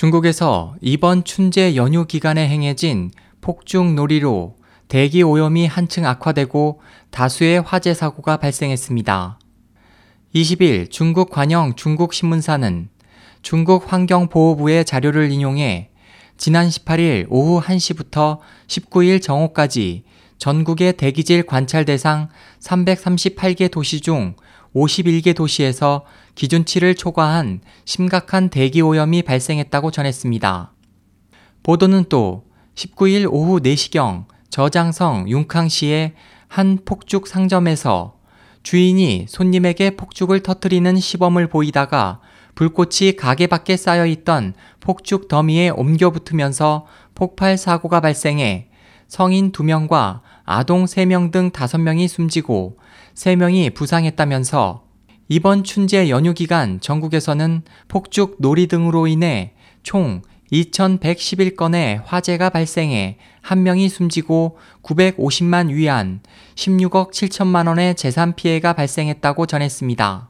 중국에서 이번 춘제 연휴 기간에 행해진 폭죽 놀이로 대기 오염이 한층 악화되고 다수의 화재 사고가 발생했습니다. 20일 중국 관영 중국신문사는 중국 환경보호부의 자료를 인용해 지난 18일 오후 1시부터 19일 정오까지 전국의 대기질 관찰 대상 338개 도시 중 51개 도시에서 기준치를 초과한 심각한 대기 오염이 발생했다고 전했습니다. 보도는 또 19일 오후 4시경 저장성 융캉시의 한 폭죽 상점에서 주인이 손님에게 폭죽을 터뜨리는 시범을 보이다가 불꽃이 가게 밖에 쌓여 있던 폭죽 더미에 옮겨 붙으면서 폭발 사고가 발생해 성인 2명과 아동 3명 등 5명이 숨지고 3명이 부상했다면서 이번 춘제 연휴 기간 전국에서는 폭죽 놀이 등으로 인해 총 2111건의 화재가 발생해 한 명이 숨지고 950만 위안 16억 7천만 원의 재산 피해가 발생했다고 전했습니다.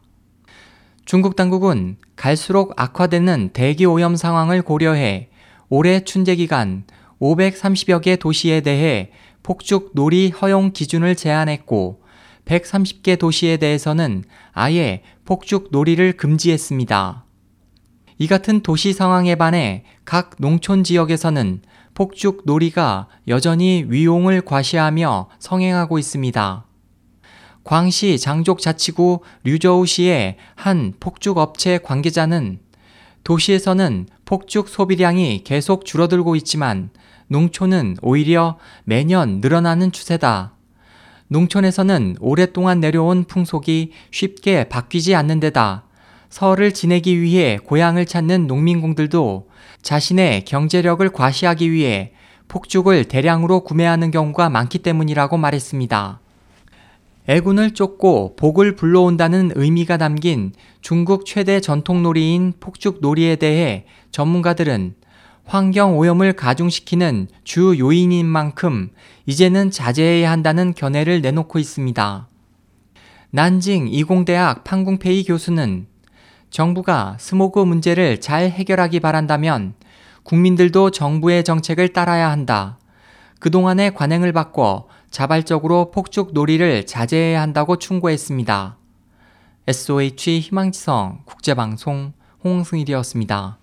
중국 당국은 갈수록 악화되는 대기 오염 상황을 고려해 올해 춘제 기간 530여 개 도시에 대해 폭죽 놀이 허용 기준을 제한했고 130개 도시에 대해서는 아예 폭죽 놀이를 금지했습니다. 이 같은 도시 상황에 반해 각 농촌 지역에서는 폭죽 놀이가 여전히 위용을 과시하며 성행하고 있습니다. 광시 장족자치구 류저우시의 한 폭죽업체 관계자는 도시에서는 폭죽 소비량이 계속 줄어들고 있지만 농촌은 오히려 매년 늘어나는 추세다. 농촌에서는 오랫동안 내려온 풍속이 쉽게 바뀌지 않는 데다 설을 지내기 위해 고향을 찾는 농민공들도 자신의 경제력을 과시하기 위해 폭죽을 대량으로 구매하는 경우가 많기 때문이라고 말했습니다. 애군을 쫓고 복을 불러온다는 의미가 담긴 중국 최대 전통놀이인 폭죽놀이에 대해 전문가들은 환경 오염을 가중시키는 주 요인인 만큼 이제는 자제해야 한다는 견해를 내놓고 있습니다. 난징 이공대학 판궁페이 교수는 정부가 스모그 문제를 잘 해결하기 바란다면 국민들도 정부의 정책을 따라야 한다. 그동안의 관행을 바꿔 자발적으로 폭죽 놀이를 자제해야 한다고 충고했습니다. SOH 희망지성 국제방송 홍승일이었습니다.